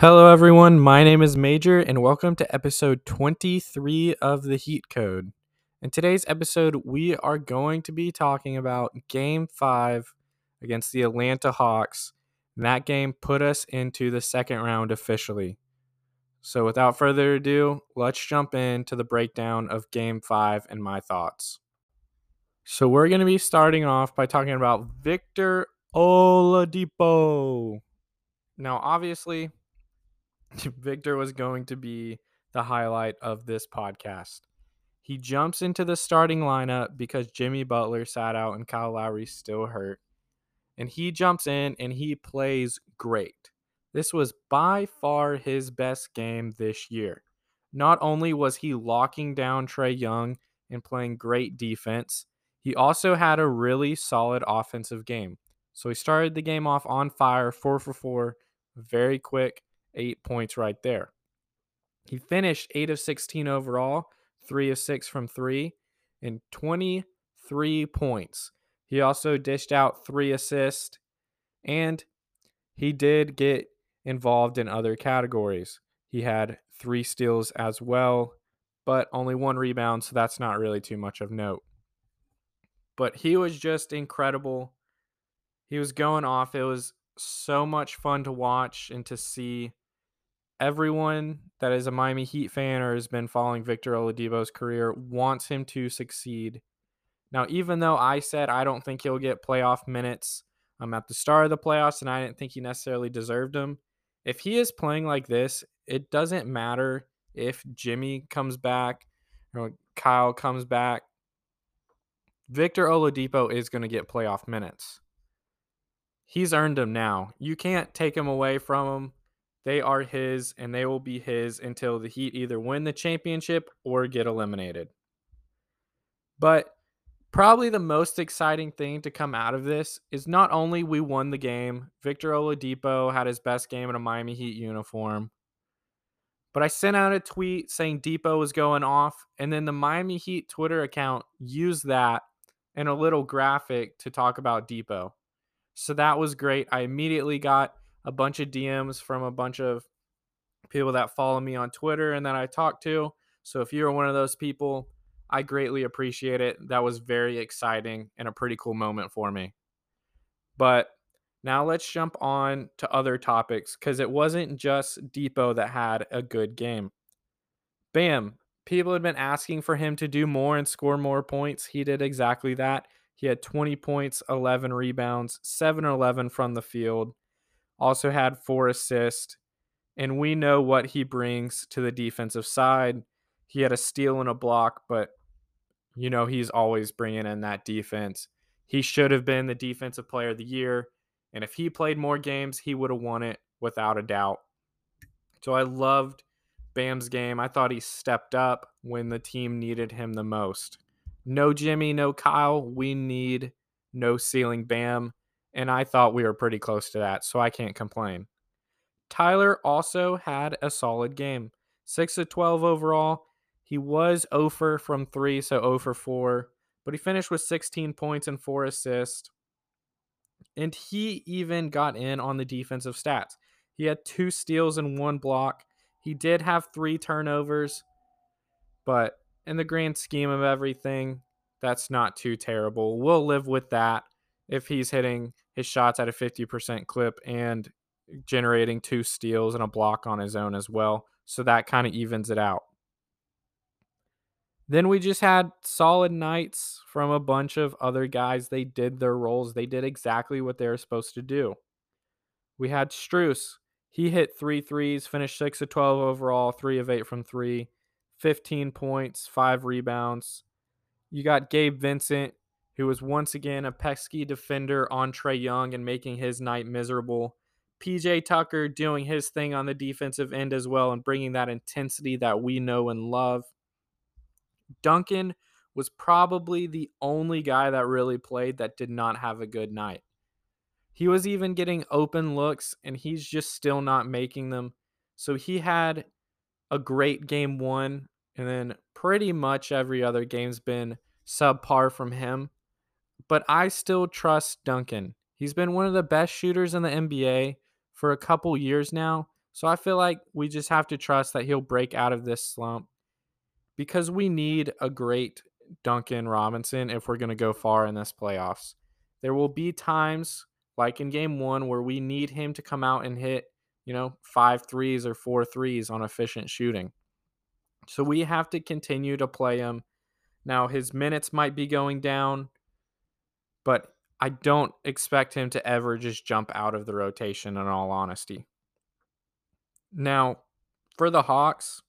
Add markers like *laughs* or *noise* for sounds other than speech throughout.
Hello, everyone. My name is Major, and welcome to episode 23 of the Heat Code. In today's episode, we are going to be talking about Game 5 against the Atlanta Hawks. And that game put us into the second round officially. So, without further ado, let's jump into the breakdown of Game 5 and my thoughts. So, we're going to be starting off by talking about Victor Oladipo. Now, obviously, *laughs* Victor was going to be the highlight of this podcast. He jumps into the starting lineup because Jimmy Butler sat out and Kyle Lowry still hurt. And he jumps in and he plays great. This was by far his best game this year. Not only was he locking down Trae Young and playing great defense, he also had a really solid offensive game. So he started the game off on fire, 4 for 4, very quick, eight points right there. He finished 8 of 16 overall, 3 of 6 from 3, and 23 points. He also dished out 3 assists, and he did get involved in other categories. He had 3 steals as well, but only one rebound, so that's not really too much of note. But he was just incredible. He was going off. It was so much fun to watch and to see everyone that is a Miami Heat fan or has been following Victor Oladipo's career wants him to succeed. Now, even though I said I don't think he'll get playoff minutes um, at the start of the playoffs and I didn't think he necessarily deserved them, if he is playing like this, it doesn't matter if Jimmy comes back or Kyle comes back. Victor Oladipo is going to get playoff minutes. He's earned them now. You can't take him away from him they are his and they will be his until the Heat either win the championship or get eliminated. But probably the most exciting thing to come out of this is not only we won the game, Victor Oladipo had his best game in a Miami Heat uniform, but I sent out a tweet saying Dipo was going off, and then the Miami Heat Twitter account used that in a little graphic to talk about Dipo. So that was great. I immediately got a bunch of DMs from a bunch of people that follow me on Twitter and that I talk to. So if you're one of those people, I greatly appreciate it. That was very exciting and a pretty cool moment for me. But now let's jump on to other topics because it wasn't just Dipo that had a good game. Bam. People had been asking for him to do more and score more points. He did exactly that. He had 20 points, 11 rebounds, 7 11 from the field also had four assists, and we know what he brings to the defensive side. He had a steal and a block, but you know he's always bringing in that defense. He should have been the defensive player of the year, and if he played more games, he would have won it without a doubt. So I loved Bam's game. I thought he stepped up when the team needed him the most. No Jimmy, no Kyle. We need no ceiling Bam and I thought we were pretty close to that, so I can't complain. Tyler also had a solid game. 6 of 12 overall. He was 0 from 3, so 0 for 4, but he finished with 16 points and 4 assists. And he even got in on the defensive stats. He had two steals and one block. He did have three turnovers, but in the grand scheme of everything, that's not too terrible. We'll live with that if he's hitting his shots at a 50% clip and generating two steals and a block on his own as well. So that kind of evens it out. Then we just had solid nights from a bunch of other guys. They did their roles, they did exactly what they were supposed to do. We had Strus. He hit three threes, finished 6 of 12 overall, 3 of 8 from 3, 15 points, 5 rebounds. You got Gabe Vincent who was once again a pesky defender on Trae Young and making his night miserable. PJ Tucker doing his thing on the defensive end as well and bringing that intensity that we know and love. Duncan was probably the only guy that really played that did not have a good night. He was even getting open looks and he's just still not making them. So he had a great game one, and then pretty much every other game's been subpar from him but I still trust Duncan. He's been one of the best shooters in the NBA for a couple years now. So I feel like we just have to trust that he'll break out of this slump because we need a great Duncan Robinson if we're going to go far in this playoffs. There will be times like in game 1 where we need him to come out and hit, you know, five threes or four threes on efficient shooting. So we have to continue to play him. Now his minutes might be going down, but I don't expect him to ever just jump out of the rotation in all honesty. Now, for the Hawks,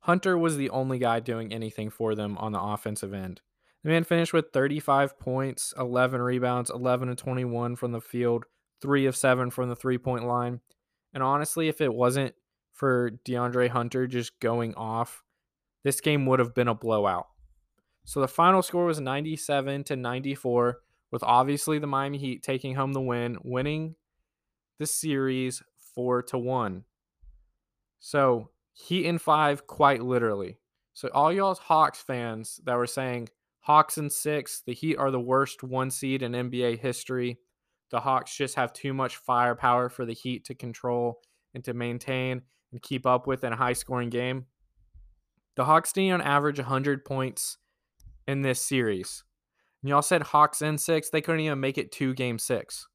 Hunter was the only guy doing anything for them on the offensive end. The man finished with 35 points, 11 rebounds, 11 and 21 from the field, 3 of 7 from the three-point line. And honestly, if it wasn't for DeAndre Hunter just going off, this game would have been a blowout. So the final score was 97 to 94 with obviously the Miami Heat taking home the win, winning the series 4 to 1. So, Heat in 5 quite literally. So all y'all Hawks fans that were saying Hawks in 6, the Heat are the worst one seed in NBA history. The Hawks just have too much firepower for the Heat to control and to maintain and keep up with in a high scoring game. The Hawks need on average 100 points in this series. And y'all said Hawks in six, they couldn't even make it to game six.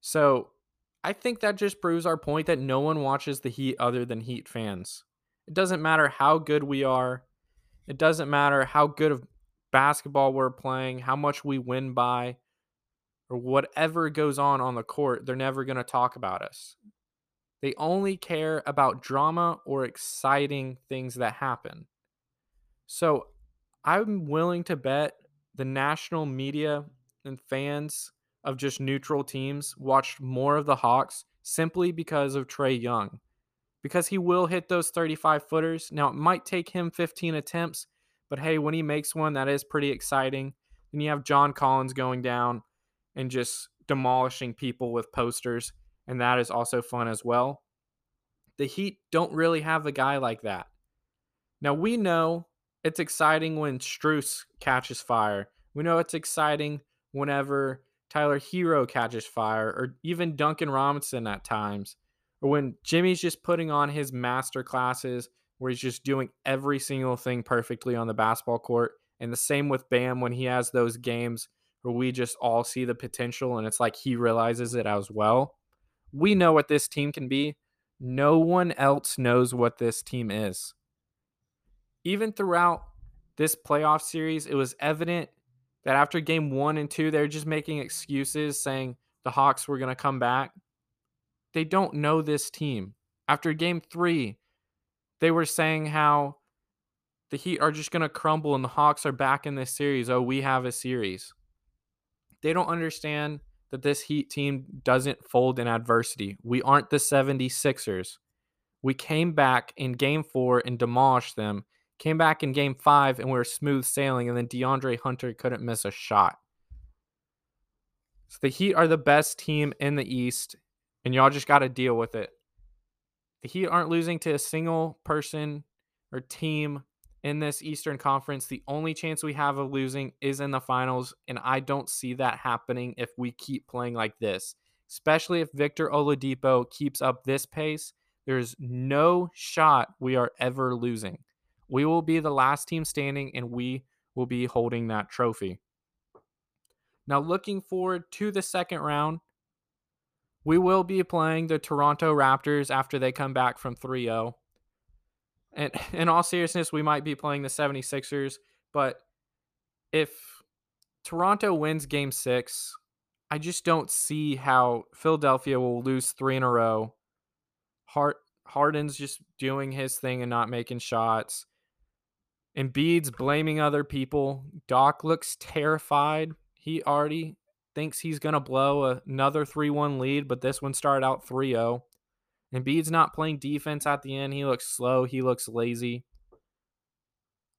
So I think that just proves our point that no one watches the Heat other than Heat fans. It doesn't matter how good we are, it doesn't matter how good of basketball we're playing, how much we win by, or whatever goes on on the court, they're never going to talk about us. They only care about drama or exciting things that happen. So I'm willing to bet the national media and fans of just neutral teams watched more of the Hawks simply because of Trae Young. Because he will hit those 35 footers. Now, it might take him 15 attempts, but hey, when he makes one, that is pretty exciting. Then you have John Collins going down and just demolishing people with posters, and that is also fun as well. The Heat don't really have a guy like that. Now, we know it's exciting when Strus catches fire. We know it's exciting whenever Tyler Herro catches fire, or even Duncan Robinson at times, or when Jimmy's just putting on his master classes where he's just doing every single thing perfectly on the basketball court. And the same with Bam when he has those games where we just all see the potential and it's like he realizes it as well. We know what this team can be. No one else knows what this team is even throughout this playoff series, it was evident that after game one and two, they're just making excuses saying the Hawks were going to come back. They don't know this team. After game three, they were saying how the Heat are just going to crumble and the Hawks are back in this series. Oh, we have a series. They don't understand that this Heat team doesn't fold in adversity. We aren't the 76ers. We came back in game four and demolished them Came back in game five and we were smooth sailing, and then DeAndre Hunter couldn't miss a shot. So the Heat are the best team in the East, and y'all just got to deal with it. The Heat aren't losing to a single person or team in this Eastern Conference. The only chance we have of losing is in the finals, and I don't see that happening if we keep playing like this, especially if Victor Oladipo keeps up this pace. There's no shot we are ever losing. We will be the last team standing and we will be holding that trophy. Now, looking forward to the second round, we will be playing the Toronto Raptors after they come back from 3 0. And *laughs* in all seriousness, we might be playing the 76ers, but if Toronto wins game six, I just don't see how Philadelphia will lose three in a row. Hart Harden's just doing his thing and not making shots. Embiid's blaming other people. Doc looks terrified. He already thinks he's going to blow another 3 1 lead, but this one started out 3 0. Embiid's not playing defense at the end. He looks slow. He looks lazy.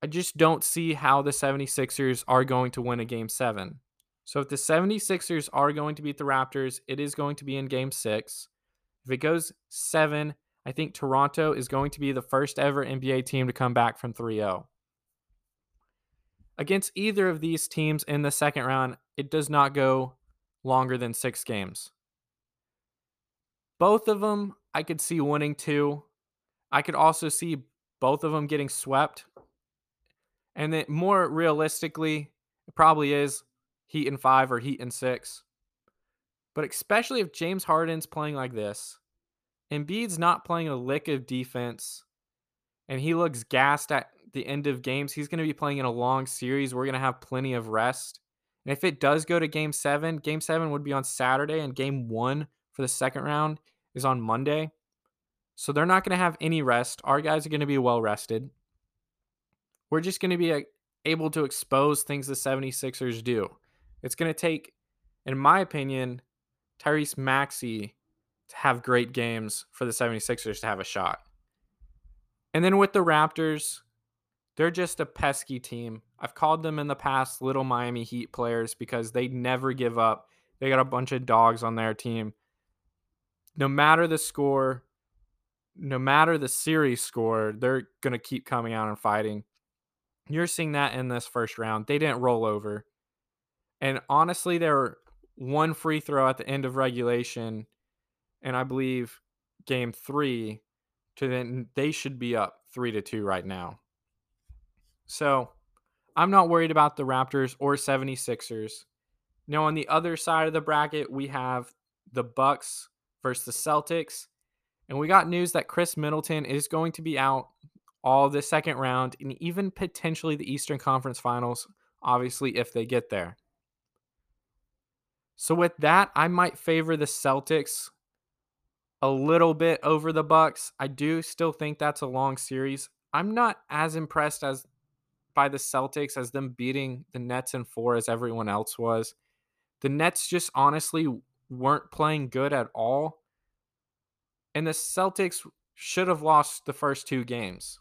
I just don't see how the 76ers are going to win a game seven. So if the 76ers are going to beat the Raptors, it is going to be in game six. If it goes seven, I think Toronto is going to be the first ever NBA team to come back from 3 0 against either of these teams in the second round, it does not go longer than six games. both of them I could see winning two. I could also see both of them getting swept. And then more realistically, it probably is Heat and five or Heat and six. But especially if James Harden's playing like this, Embiid's not playing a lick of defense, and he looks gassed at the end of games. He's going to be playing in a long series. We're going to have plenty of rest. And if it does go to game seven, game seven would be on Saturday, and game one for the second round is on Monday. So they're not going to have any rest. Our guys are going to be well rested. We're just going to be able to expose things the 76ers do. It's going to take, in my opinion, Tyrese Maxey to have great games for the 76ers to have a shot. And then with the Raptors, they're just a pesky team. I've called them in the past little Miami Heat players because they never give up. They got a bunch of dogs on their team. No matter the score, no matter the series score, they're going to keep coming out and fighting. You're seeing that in this first round. They didn't roll over. And honestly, they were one free throw at the end of regulation, and I believe game three, to then they should be up three to two right now. So I'm not worried about the Raptors or 76ers. Now on the other side of the bracket, we have the Bucks versus the Celtics. And we got news that Khris Middleton is going to be out all the second round and even potentially the Eastern Conference Finals, obviously, if they get there. So with that, I might favor the Celtics a little bit over the Bucks. I do still think that's a long series. I'm not as impressed as by the Celtics as them beating the Nets in 4 as everyone else was. The Nets just honestly weren't playing good at all. And the Celtics should have lost the first two games.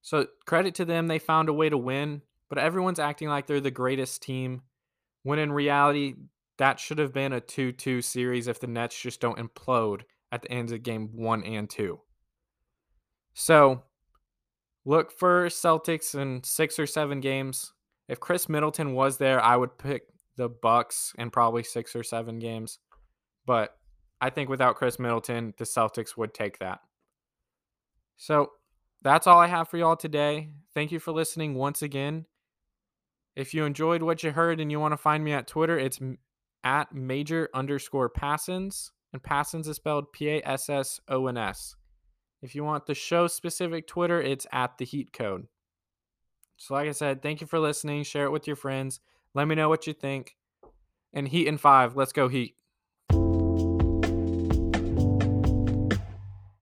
So credit to them, they found a way to win, but everyone's acting like they're the greatest team when in reality, that should have been a 2 2 series if the Nets just don't implode at the ends of game one and two. So look for Celtics in six or seven games. If Khris Middleton was there, I would pick the Bucks in probably six or seven games. But I think without Khris Middleton, the Celtics would take that. So that's all I have for y'all today. Thank you for listening once again. If you enjoyed what you heard and you want to find me at Twitter, it's at major underscore Passons. And Passons is spelled P A S S O N S. If you want the show specific Twitter, it's at the Heat Code. So, like I said, thank you for listening. Share it with your friends. Let me know what you think. And Heat in five. Let's go, Heat.